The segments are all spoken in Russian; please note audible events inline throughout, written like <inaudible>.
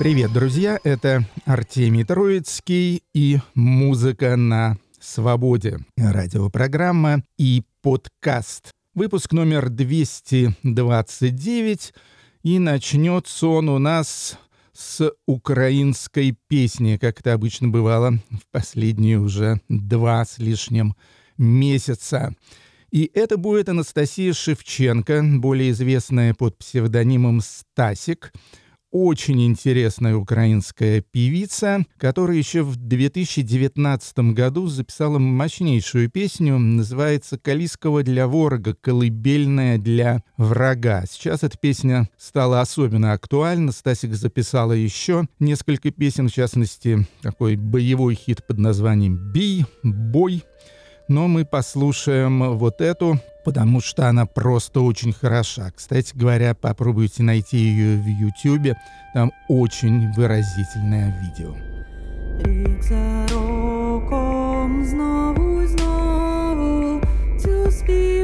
Привет, друзья! Это Артемий Троицкий и «Музыка на свободе». Радиопрограмма и подкаст. Выпуск номер 229. И начнется он у нас с украинской песни, как это обычно бывало в последние уже два с лишним месяца. И это будет Анастасия Шевченко, более известная под псевдонимом Стасик — очень интересная украинская певица, которая еще в 2019 году записала мощнейшую песню, называется «Калискова для ворога, колыбельная для врага». Сейчас эта песня стала особенно актуальна. Стасик записала еще несколько песен, в частности, такой боевой хит под названием «Бий», «Бой», но мы послушаем вот эту, потому что она просто очень хороша. Кстати говоря, попробуйте найти ее в YouTube, там очень выразительное видео. Рік за роком знову знову цю співаю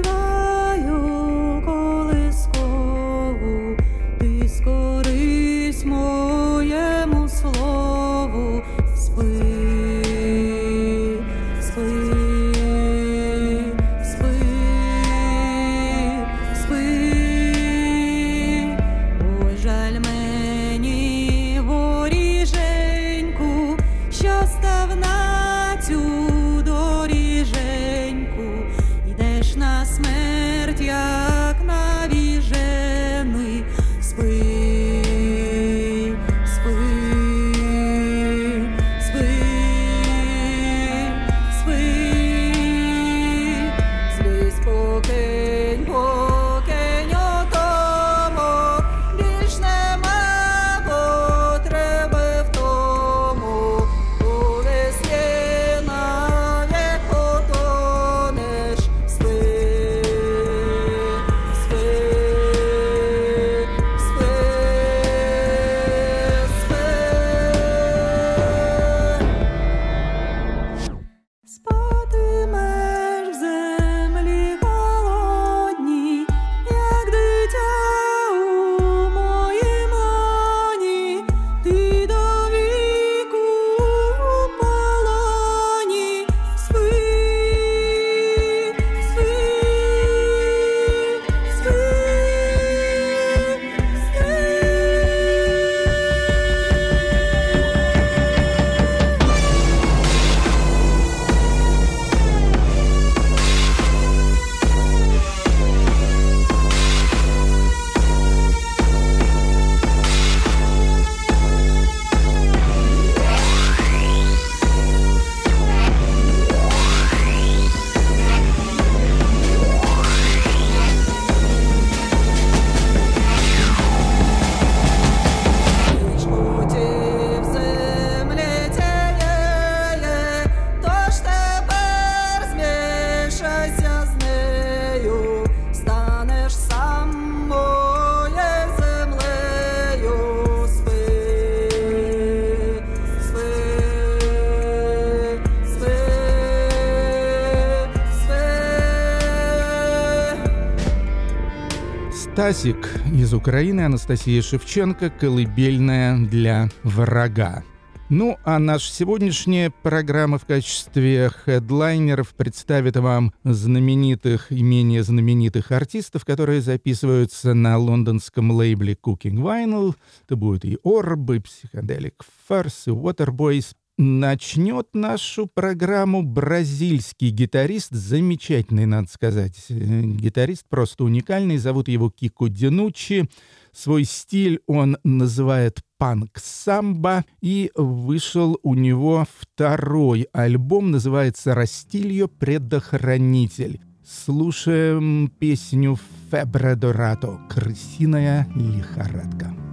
Стасик из Украины, Анастасия Шевченко, «Колыбельная для врага». Ну, а наша сегодняшняя программа в качестве хедлайнеров представит вам знаменитых и менее знаменитых артистов, которые записываются на лондонском лейбле Cooking Vinyl. Это будут и и Psychedelic First, и Waterboys, Начнет нашу программу бразильский гитарист, замечательный, надо сказать. Гитарист просто уникальный, зовут его Кико Динучи. Свой стиль он называет панк-самбо, и вышел у него второй альбом, называется «Растильо предохранитель». Слушаем песню «Фебре Дорато» — «Крысиная лихорадка».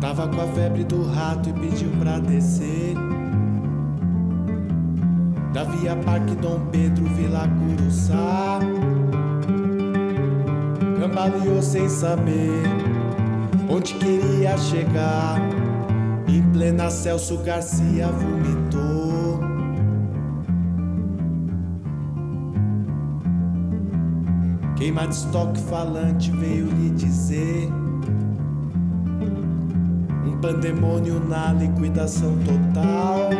Tava com a febre do rato e pediu pra descer. Da Via Parque Dom Pedro, Vila Curuçá. Cambaleou sem saber onde queria chegar. Em plena Celso Garcia vomitou. Queima de estoque falante veio lhe dizer pandemônio na liquidação total.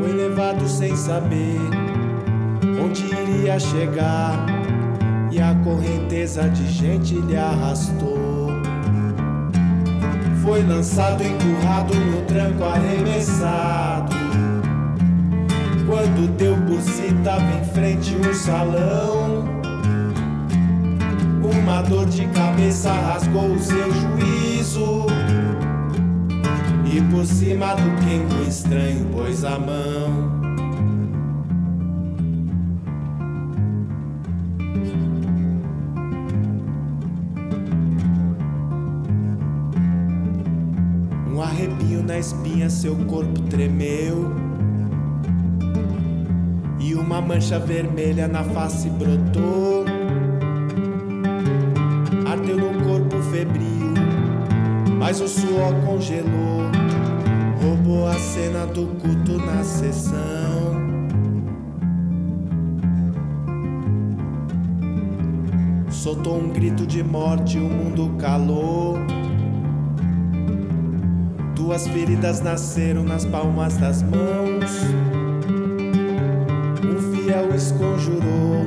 Foi levado sem saber onde iria chegar, e a correnteza de gente lhe arrastou. Foi lançado, empurrado no tranco, arremessado. Quando deu por si, tava em frente um salão. Uma dor de cabeça rasgou o seu juízo. E por cima do quengo estranho pôs a mão. Um arrepio na espinha, seu corpo tremeu. E uma mancha vermelha na face brotou. Mas o suor congelou. Roubou a cena do culto na sessão. Soltou um grito de morte, o mundo calou. Duas feridas nasceram nas palmas das mãos. Um fiel esconjurou,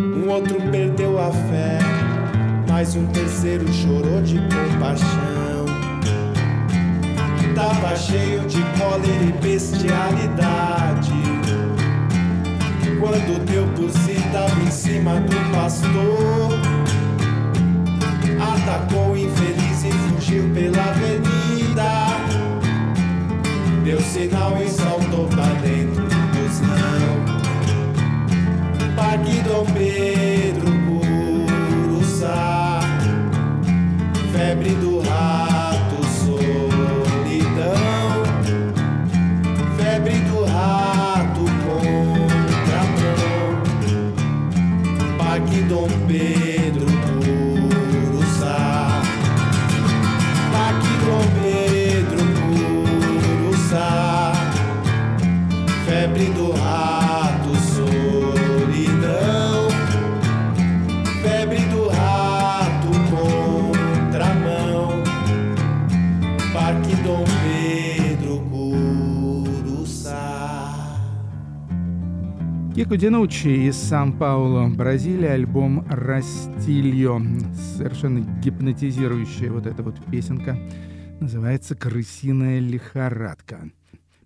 um outro perdeu a fé, mas um terceiro chorou de compaixão. Tava cheio de cólera e bestialidade. Quando deu por si, em cima do pastor. Кико Динучи из Сан-Пауло, Бразилия, альбом «Растильо». Совершенно гипнотизирующая вот эта вот песенка. Называется «Крысиная лихорадка».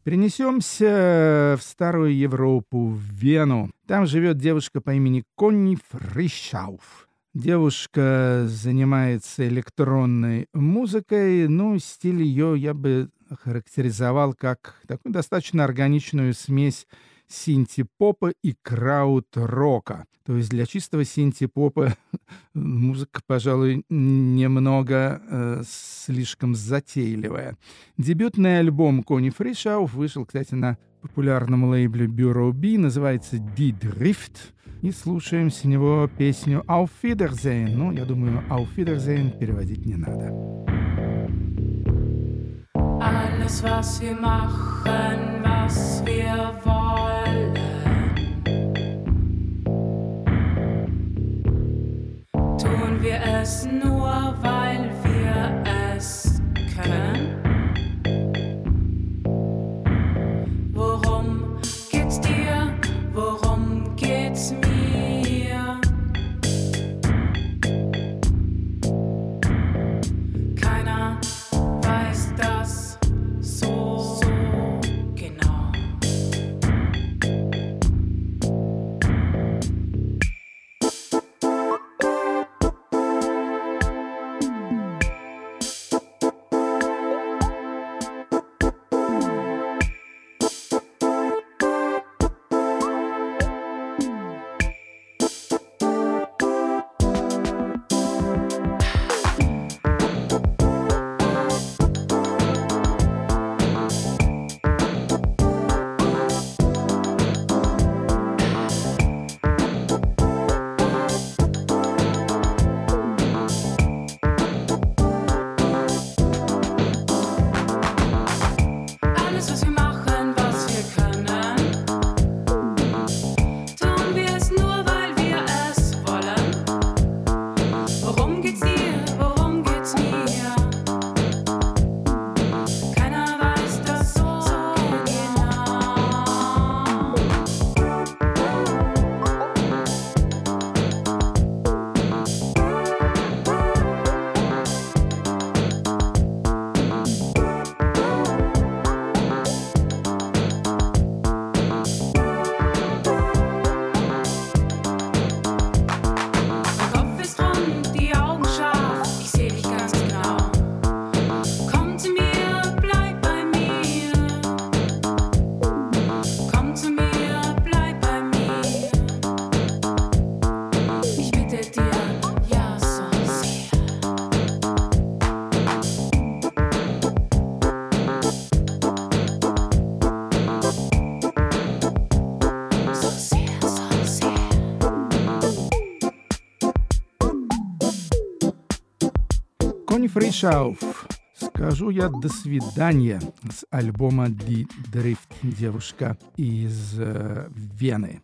Перенесемся в Старую Европу, в Вену. Там живет девушка по имени Конни Фришауф. Девушка занимается электронной музыкой, ну, стиль ее я бы характеризовал как такую достаточно органичную смесь синти-попа и краут-рока. То есть для чистого синти-попа <laughs> музыка, пожалуй, немного э, слишком затейливая. Дебютный альбом Кони Фришауф вышел, кстати, на популярном лейбле Bureau B, называется Die Drift. И слушаем с него песню Auf Wiedersehen. Ну, я думаю, Auf Wiedersehen переводить не надо. Alles, was wir machen, was wir wollen. kas novāc. Фрейшауф. Скажу я до свидания с альбома «Ди Дрифт» девушка из э, Вены.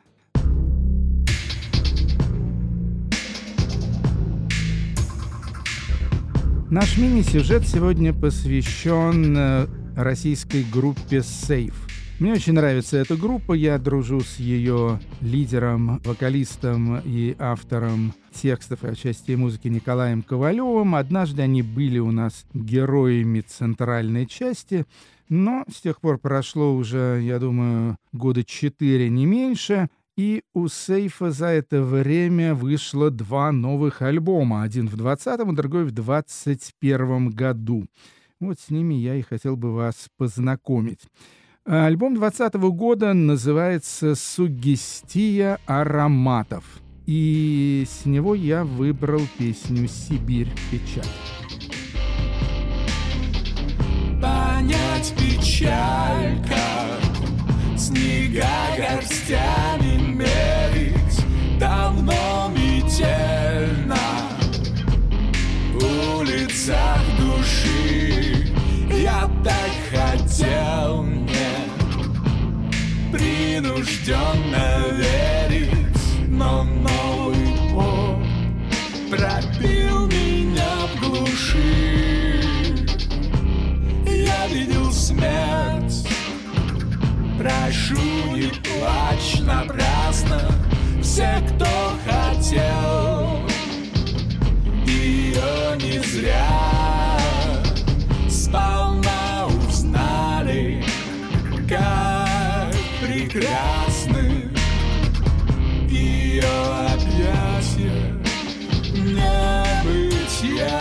Наш мини-сюжет сегодня посвящен э, российской группе Safe. Мне очень нравится эта группа, я дружу с ее лидером, вокалистом и автором текстов и отчасти музыки Николаем Ковалевым. Однажды они были у нас героями центральной части, но с тех пор прошло уже, я думаю, года четыре, не меньше. И у Сейфа за это время вышло два новых альбома. Один в 2020, другой в 2021 году. Вот с ними я и хотел бы вас познакомить. Альбом 2020 года называется «Сугестия ароматов». И с него я выбрал песню «Сибирь печаль». Понять печаль, снега горстями мерить, давно метельно улицах души я так хотел принужденно верить, но новый поп пропил меня в глуши. Я видел смерть, прошу, не плачь напрасно, все, кто хотел, ее не зря сполна узнали, как прекрасны Ее объятия небытия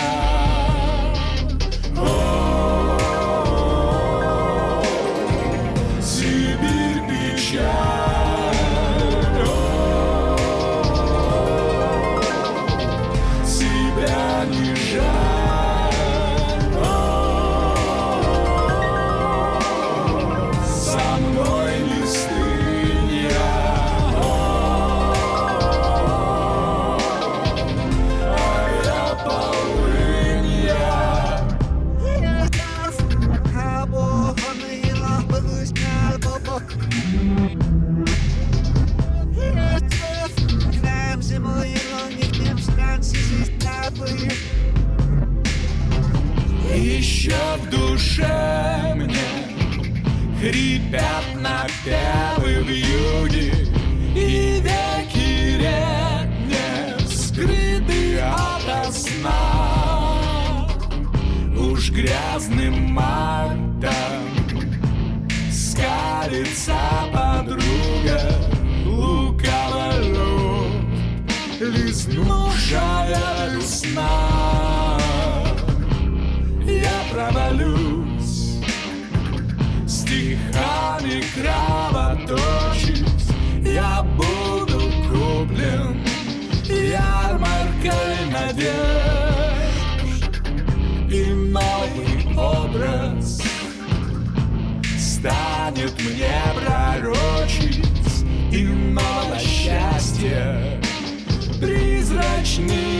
śni.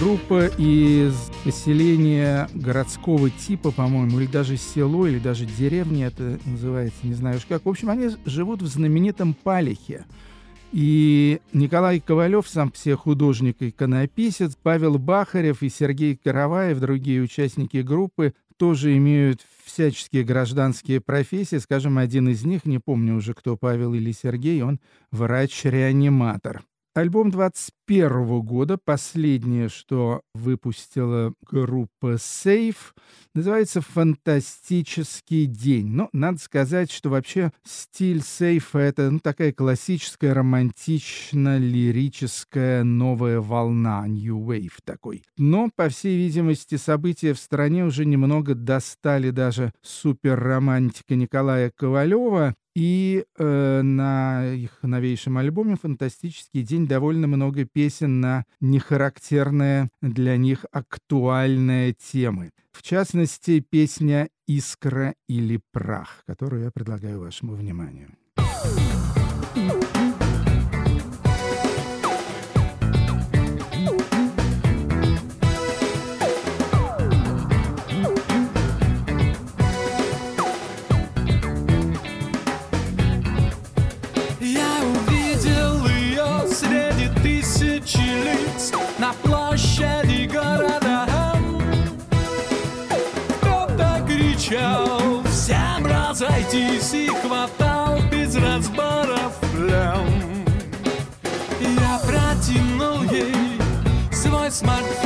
Группа из поселения городского типа, по-моему, или даже село, или даже деревня это называется, не знаю уж как. В общем, они живут в знаменитом Палихе. И Николай Ковалев, сам все художник и иконописец, Павел Бахарев и Сергей Караваев, другие участники группы, тоже имеют всяческие гражданские профессии. Скажем, один из них, не помню уже, кто Павел или Сергей, он врач-реаниматор. альбом 21 года, последнее, что выпустила группа Safe, называется «Фантастический день». Но надо сказать, что вообще стиль Сейфа — это ну, такая классическая, романтично-лирическая новая волна, New Wave такой. Но, по всей видимости, события в стране уже немного достали даже суперромантика Николая Ковалева, и э, на их новейшем альбоме «Фантастический день» довольно много песен на нехарактерные для них актуальные темы. В частности, песня «Искра или прах», которую я предлагаю вашему вниманию. разойтись и хватал без разборов плям. Я протянул ей свой смартфон,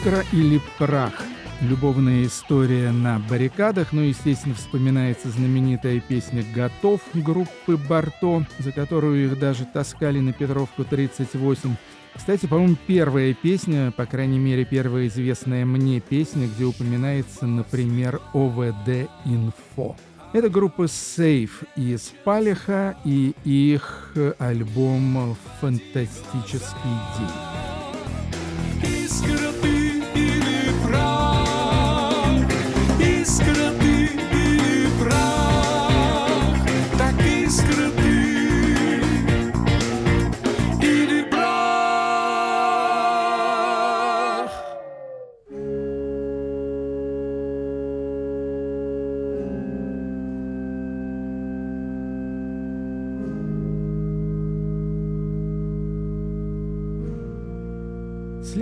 «Искра или прах» Любовная история на баррикадах, ну, естественно, вспоминается знаменитая песня «Готов» группы «Барто», за которую их даже таскали на Петровку 38. Кстати, по-моему, первая песня, по крайней мере, первая известная мне песня, где упоминается, например, ОВД «Инфо». Это группа Safe из Палиха и их альбом «Фантастический день».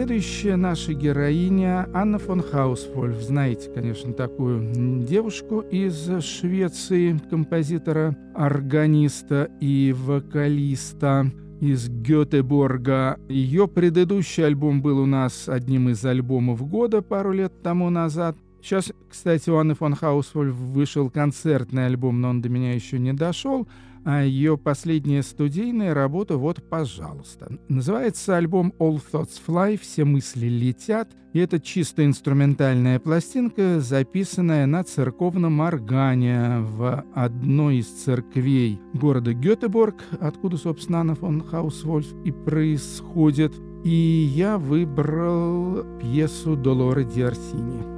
Следующая наша героиня Анна фон Хаусвольф. Знаете, конечно, такую девушку из Швеции, композитора, органиста и вокалиста из Гетеборга. Ее предыдущий альбом был у нас одним из альбомов года пару лет тому назад. Сейчас, кстати, у Анны фон Хаусвольф вышел концертный альбом, но он до меня еще не дошел. А ее последняя студийная работа вот, пожалуйста. Называется альбом All Thoughts Fly, все мысли летят. И это чисто инструментальная пластинка, записанная на церковном органе в одной из церквей города Гетеборг, откуда, собственно, Анна фон Хаусвольф и происходит. И я выбрал пьесу Долора Диарсини.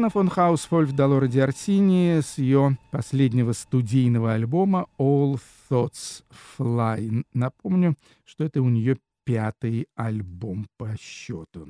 Анна фон Хаусфольф Долора Диартини с ее последнего студийного альбома All Thoughts Fly. Напомню, что это у нее пятый альбом по счету.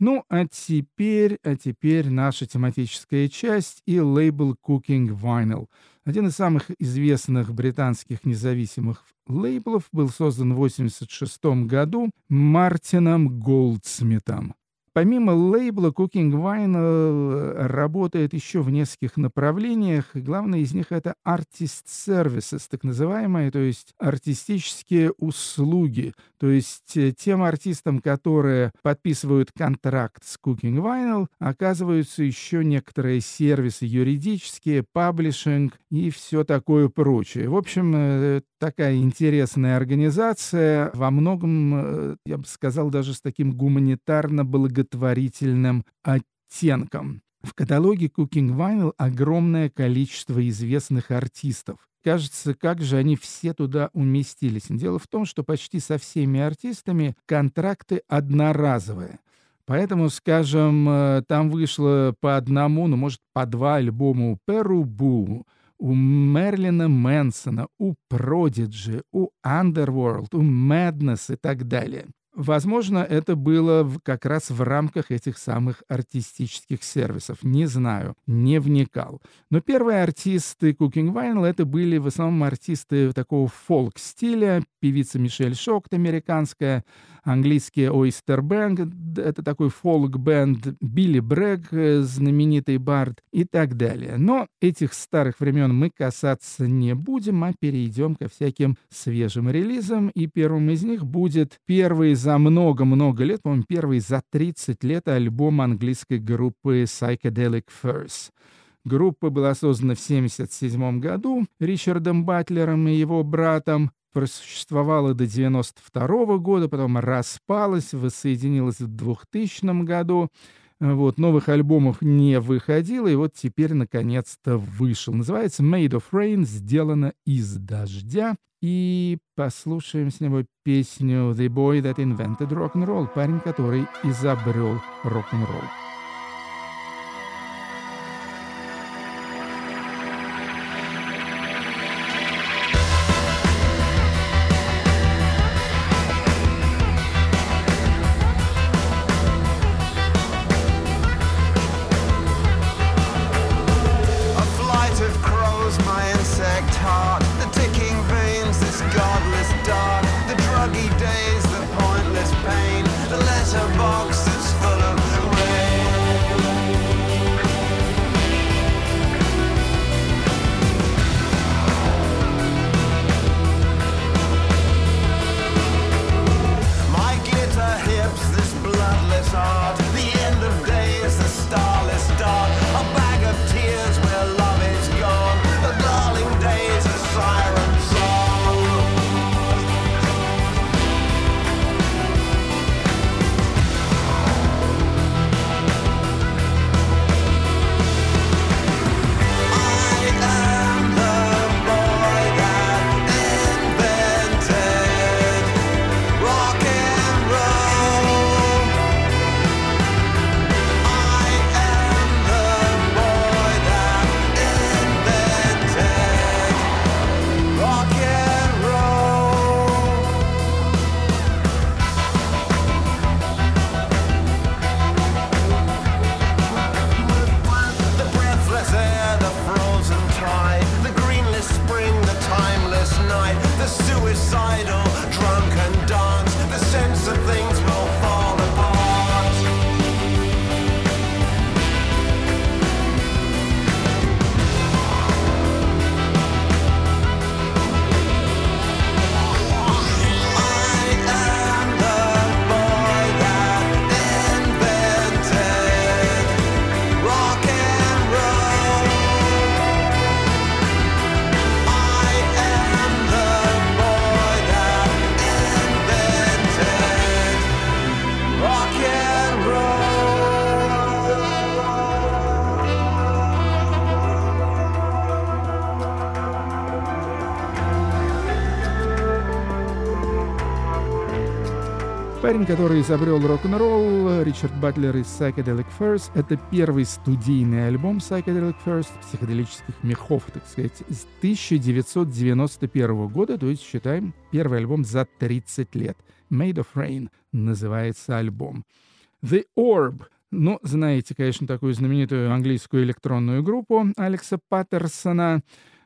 Ну, а теперь, а теперь наша тематическая часть и лейбл Cooking Vinyl. Один из самых известных британских независимых лейблов был создан в 1986 году Мартином Голдсмитом. Помимо лейбла, Cooking Wine э, работает еще в нескольких направлениях. Главное из них — это Artist Services, так называемые, то есть артистические услуги. То есть э, тем артистам, которые подписывают контракт с Cooking Vinyl, оказываются еще некоторые сервисы юридические, паблишинг и все такое прочее. В общем, э, такая интересная организация, во многом, я бы сказал, даже с таким гуманитарно-благотворительным благотворительным оттенком. В каталоге Cooking Vinyl огромное количество известных артистов. Кажется, как же они все туда уместились. Дело в том, что почти со всеми артистами контракты одноразовые. Поэтому, скажем, э, там вышло по одному, ну, может, по два альбома у Перубу, у Мерлина Мэнсона, у Продиджи, у Underworld, у Madness и так далее. Возможно, это было как раз в рамках этих самых артистических сервисов. Не знаю, не вникал. Но первые артисты Cooking Vinyl это были в основном артисты такого фолк-стиля. Певица Мишель Шокт американская, английский Oyster Band, это такой фолк-бенд, Билли Брэг, э, знаменитый бард и так далее. Но этих старых времен мы касаться не будем, а перейдем ко всяким свежим релизам. И первым из них будет первый за много-много лет, по-моему, первый за 30 лет альбом английской группы Psychedelic Furs. Группа была создана в 1977 году Ричардом Батлером и его братом просуществовала до 92 года, потом распалась, воссоединилась в 2000 году. Вот, новых альбомов не выходило, и вот теперь наконец-то вышел. Называется «Made of Rain», сделано из дождя. И послушаем с него песню «The Boy That Invented Rock and Roll», парень, который изобрел рок-н-ролл. Парень, который изобрел рок-н-ролл, Ричард Батлер из Psychedelic Furs, это первый студийный альбом Psychedelic Furs, психоделических мехов, так сказать, с 1991 года, то есть, считаем, первый альбом за 30 лет. Made of Rain называется альбом. The Orb. Ну, знаете, конечно, такую знаменитую английскую электронную группу Алекса Паттерсона.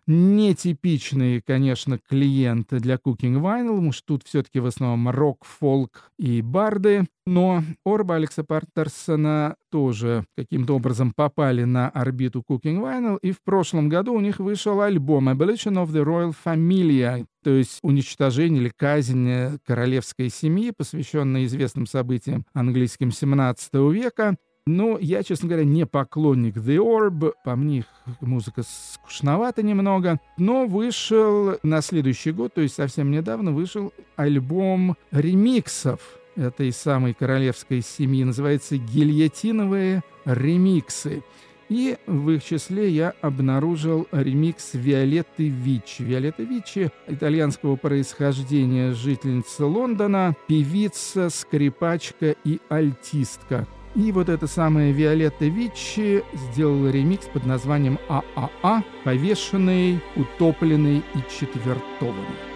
Нетипичный, конечно, клиент для Cooking Vinyl, что тут все-таки в основном рок, фолк и барды. Но Орба Алекса Паттерсона тоже каким-то образом попали на орбиту Cooking Vinyl, и в прошлом году у них вышел альбом Abolition of the Royal Familia, то есть уничтожение или казнь королевской семьи, посвященная известным событиям английским 17 века. Ну, я, честно говоря, не поклонник The Orb. По мне их музыка скучновата немного. Но вышел на следующий год, то есть совсем недавно, вышел альбом ремиксов этой самой королевской семьи. Называется «Гильотиновые ремиксы». И в их числе я обнаружил ремикс Виолетты Вичи. Виолетта Вичи итальянского происхождения, жительница Лондона, певица, скрипачка и альтистка. И вот эта самая Виолетта Вичи сделала ремикс под названием ААА, повешенный, утопленный и четвертованный.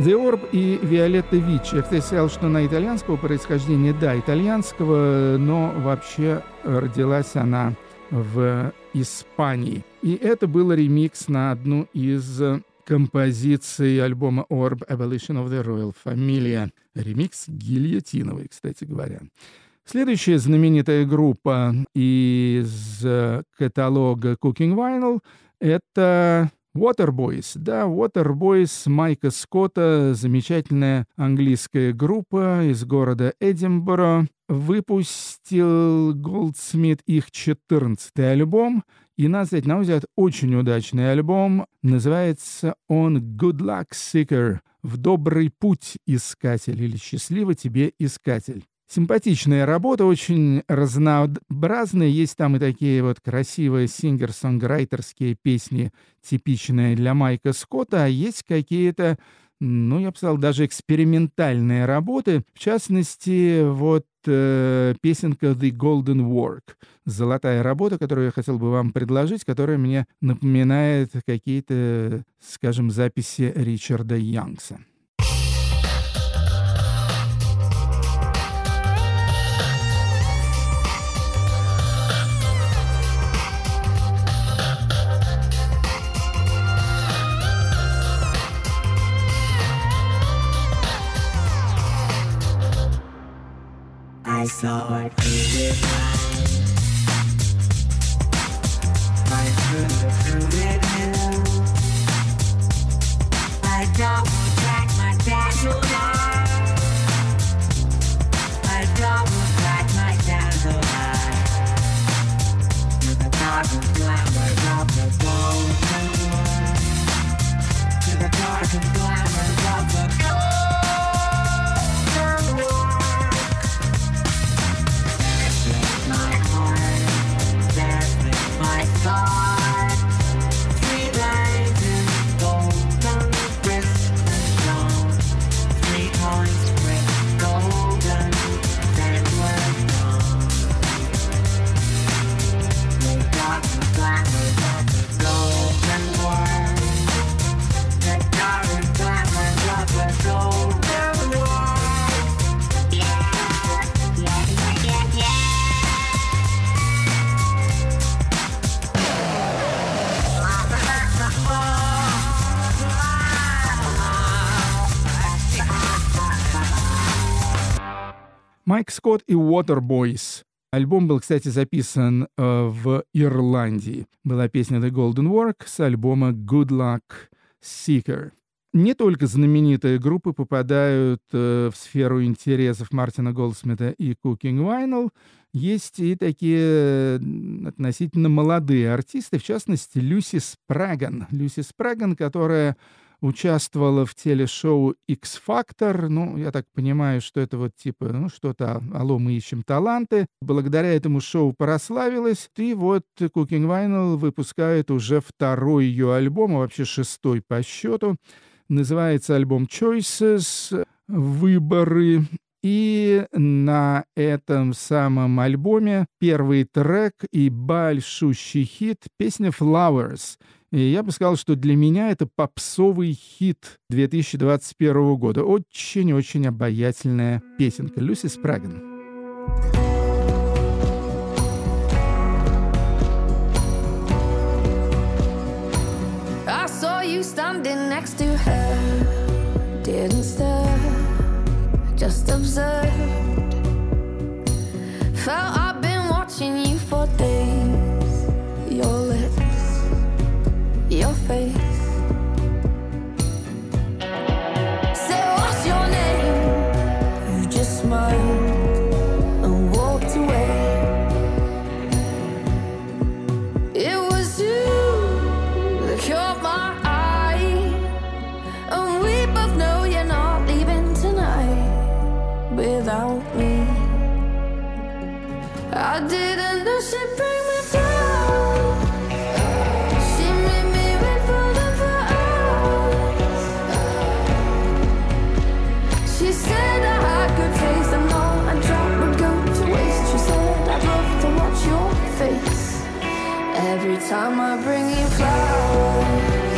The Orb и Виолетта Вич. Я, кстати, сказал, что она итальянского происхождения. Да, итальянского, но вообще родилась она в Испании. И это был ремикс на одну из композиций альбома Orb Evolution of the Royal Familia. Ремикс гильотиновый, кстати говоря. Следующая знаменитая группа из каталога Cooking Vinyl — это Waterboys, да, Waterboys Майка Скотта, замечательная английская группа из города Эдинборо, выпустил Goldsmith их 14 альбом, и, надо сказать, на взгляд, очень удачный альбом. Называется он «Good Luck Seeker» — «В добрый путь, искатель» или «Счастливо тебе, искатель». Симпатичная работа, очень разнообразная. Есть там и такие вот красивые сингер-сонграйтерские песни, типичные для Майка Скотта, а есть какие-то, ну, я бы сказал, даже экспериментальные работы. В частности, вот э, песенка «The Golden Work» — золотая работа, которую я хотел бы вам предложить, которая мне напоминает какие-то, скажем, записи Ричарда Янгса. sword. Скотт и Waterboys. Альбом был, кстати, записан э, в Ирландии. Была песня The Golden Work с альбома Good Luck Seeker. Не только знаменитые группы попадают э, в сферу интересов Мартина Голдсмита и Cooking Vinyl. Есть и такие относительно молодые артисты, в частности, Люси Спраган. Люси Спраган, которая участвовала в телешоу X-Factor. Ну, я так понимаю, что это вот типа, ну, что-то «Алло, мы ищем таланты». Благодаря этому шоу прославилась. И вот Cooking Vinyl выпускает уже второй ее альбом, а вообще шестой по счету. Называется альбом Choices «Выборы». И на этом самом альбоме первый трек и большущий хит — песня «Flowers». И я бы сказал, что для меня это попсовый хит 2021 года. Очень-очень обаятельная песенка. Люси you standing next to her. Didn't stir, just observed. Felt without me. I didn't know she'd every time I bring you flowers.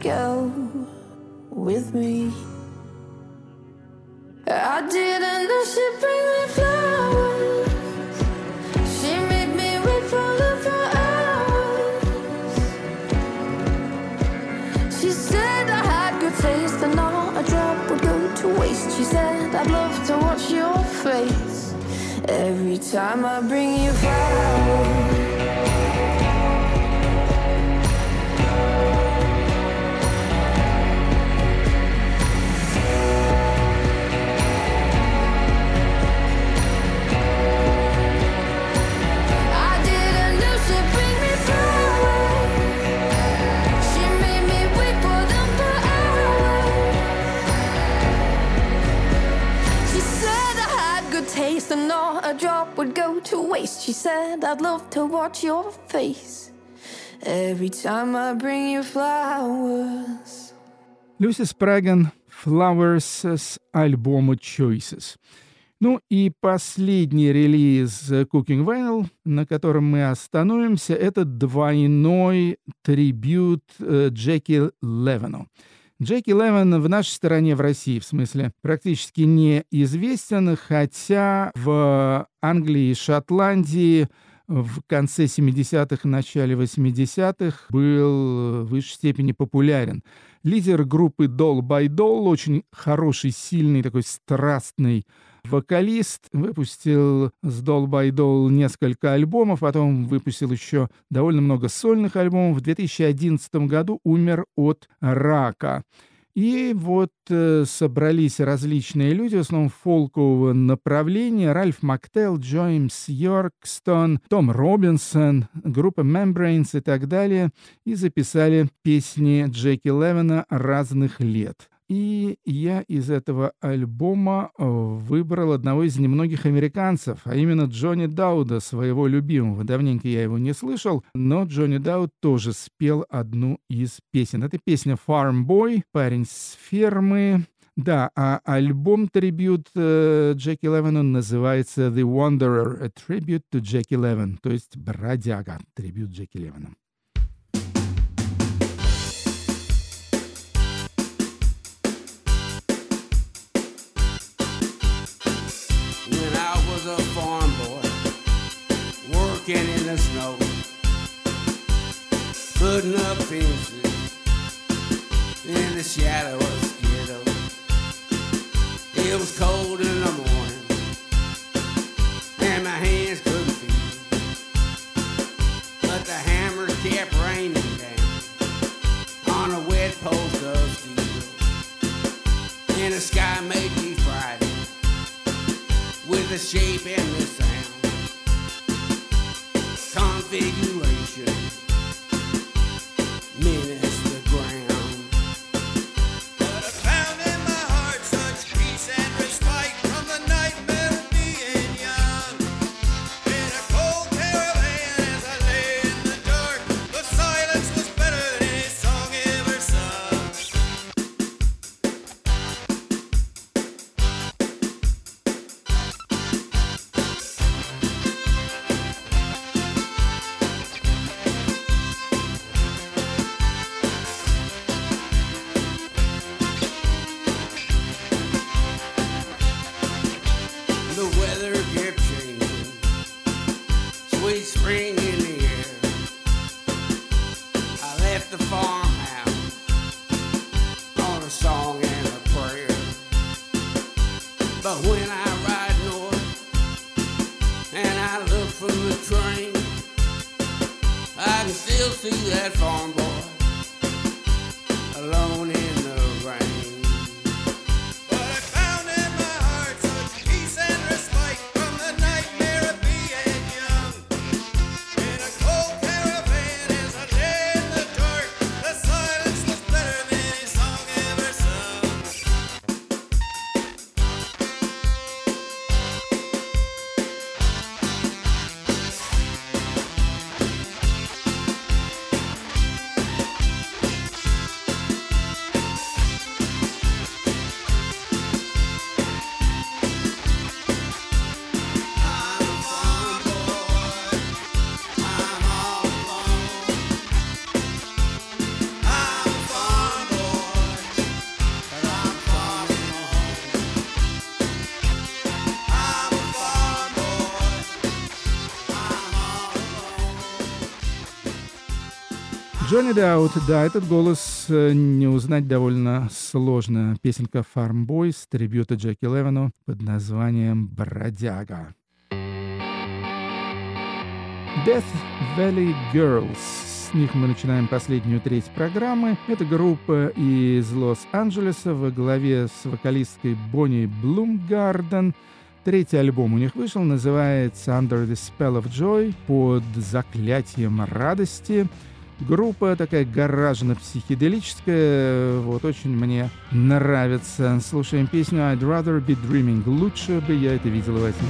Go with me. I didn't know she'd bring me flowers. She made me wait for love for hours. She said I had good taste and not a drop would go to waste. She said I'd love to watch your face every time I bring you flowers. A drop would go to waste. She said I'd love to watch your face every time I bring you flowers. Люси Спраган «Flowers» с альбома Choices. Ну и последний релиз Cooking Vinyl, на котором мы остановимся, это двойной трибют э, Джеки Левену. Джеки Левен в нашей стране, в России, в смысле, практически неизвестен, хотя в Англии и Шотландии в конце 70-х, начале 80-х был в высшей степени популярен. Лидер группы Doll by Doll, очень хороший, сильный, такой страстный вокалист, выпустил с Doll by Doll несколько альбомов, потом выпустил еще довольно много сольных альбомов. В 2011 году умер от рака. И вот э, собрались различные люди, в основном фолкового направления. Ральф Мактел, Джоймс Йоркстон, Том Робинсон, группа Membranes и так далее. И записали песни Джеки Левена разных лет. И я из этого альбома э, выбрал одного из немногих американцев, а именно Джонни Дауда, своего любимого. Давненько я его не слышал, но Джонни Дауд тоже спел одну из песен. Это песня «Farm Boy», «Парень с фермы». Да, а альбом-трибют э, Джеки Левену называется «The Wanderer», a tribute to Джеки Левен, то есть «Бродяга», трибют Джеки Левену. Working in the snow, putting up fences in the shadow of Skiddo. It was cold in the morning, and my hands couldn't feel, but the hammer kept raining down on a wet post of steel, and the sky made me frightened with the shape and the figure. Джонни Даут, да, этот голос э, не узнать довольно сложно. Песенка Farm Boys, трибюта Джеки Левину под названием «Бродяга». Death Valley Girls. С них мы начинаем последнюю треть программы. Это группа из Лос-Анджелеса во главе с вокалисткой Бонни Блумгарден. Третий альбом у них вышел, называется Under the Spell of Joy, под заклятием радости. Группа такая гаражно-психоделическая, вот очень мне нравится. Слушаем песню I'd rather be dreaming. Лучше бы я это видел во сне.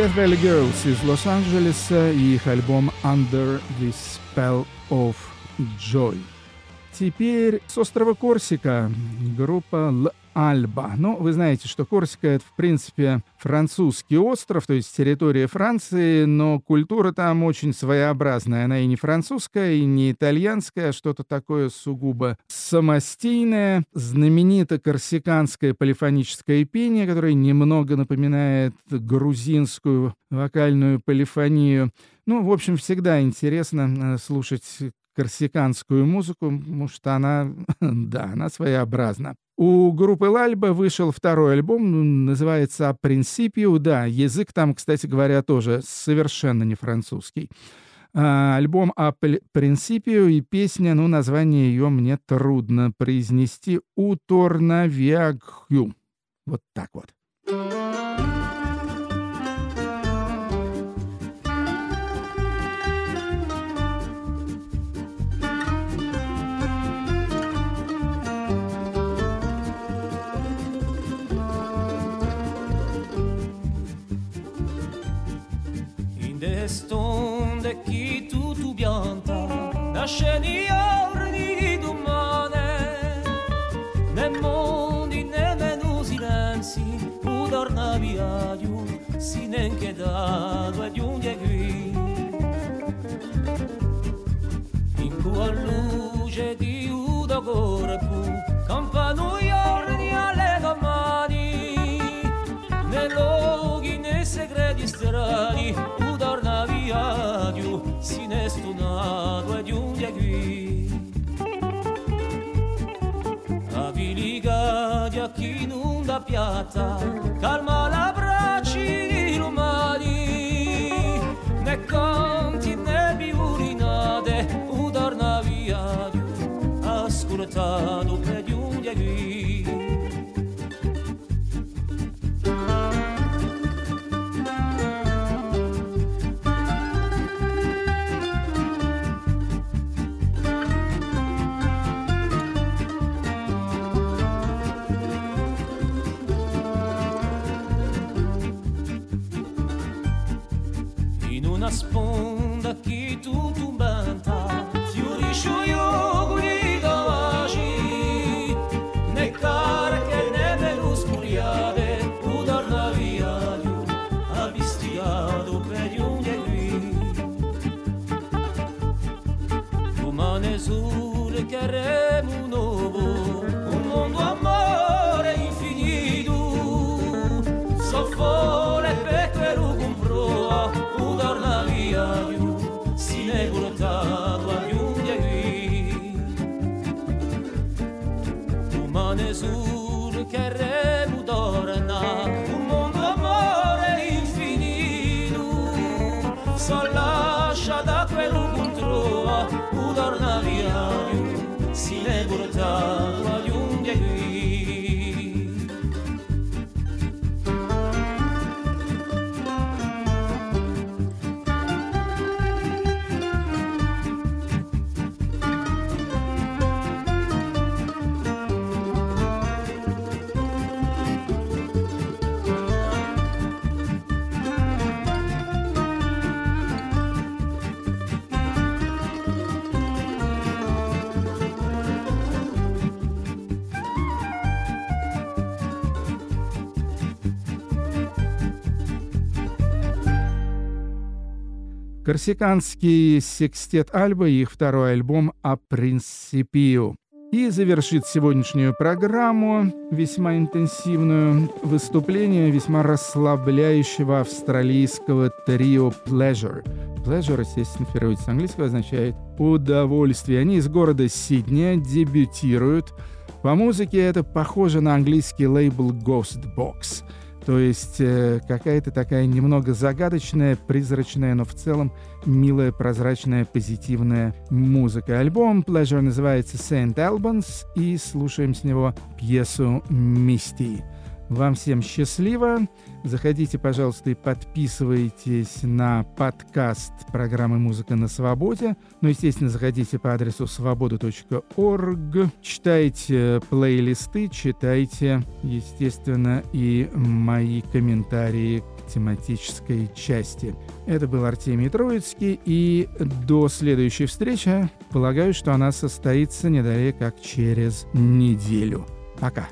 Death Valley Girls из Лос-Анджелеса и их альбом Under the Spell of Joy. Теперь с острова Корсика группа Л Альба. Ну, вы знаете, что Корсика — это, в принципе, французский остров, то есть территория Франции, но культура там очень своеобразная. Она и не французская, и не итальянская, а что-то такое сугубо самостийное. Знаменито корсиканское полифоническое пение, которое немного напоминает грузинскую вокальную полифонию. Ну, в общем, всегда интересно э, слушать корсиканскую музыку, потому что она, <laughs> да, она своеобразна. У группы Лальба вышел второй альбом, ну, называется «Принципио». Да, язык там, кстати говоря, тоже совершенно не французский. А, альбом «А Принципио» и песня, ну, название ее мне трудно произнести. «Уторнавиагхю». Вот так вот. Deston de chi tu tu bianta Da sceni orni di domane Ne mondi ne menu silenzi Udor na viadiu Sinen che dado ad un diagui In cua luce di udo corpu Campanu orni alle domani Ne loghi ne segreti strani estonado di un diagui a viliga di a chi non da piazza Корсиканский секстет Альба и их второй альбом «А принципио». И завершит сегодняшнюю программу, весьма интенсивную, выступление весьма расслабляющего австралийского трио Pleasure. Pleasure, естественно, переводится с английского, означает «удовольствие». Они из города Сиднея дебютируют. По музыке это похоже на английский лейбл Ghost Box. То есть э, какая-то такая немного загадочная, призрачная, но в целом милая, прозрачная, позитивная музыка. Альбом Pleasure называется Saint Albans и слушаем с него пьесу «Мисти». Вам всем счастливо. Заходите, пожалуйста, и подписывайтесь на подкаст программы «Музыка на свободе». Ну, естественно, заходите по адресу свобода.орг. Читайте плейлисты, читайте, естественно, и мои комментарии к тематической части. Это был Артемий Троицкий, и до следующей встречи, полагаю, что она состоится не далее, как через неделю. Пока.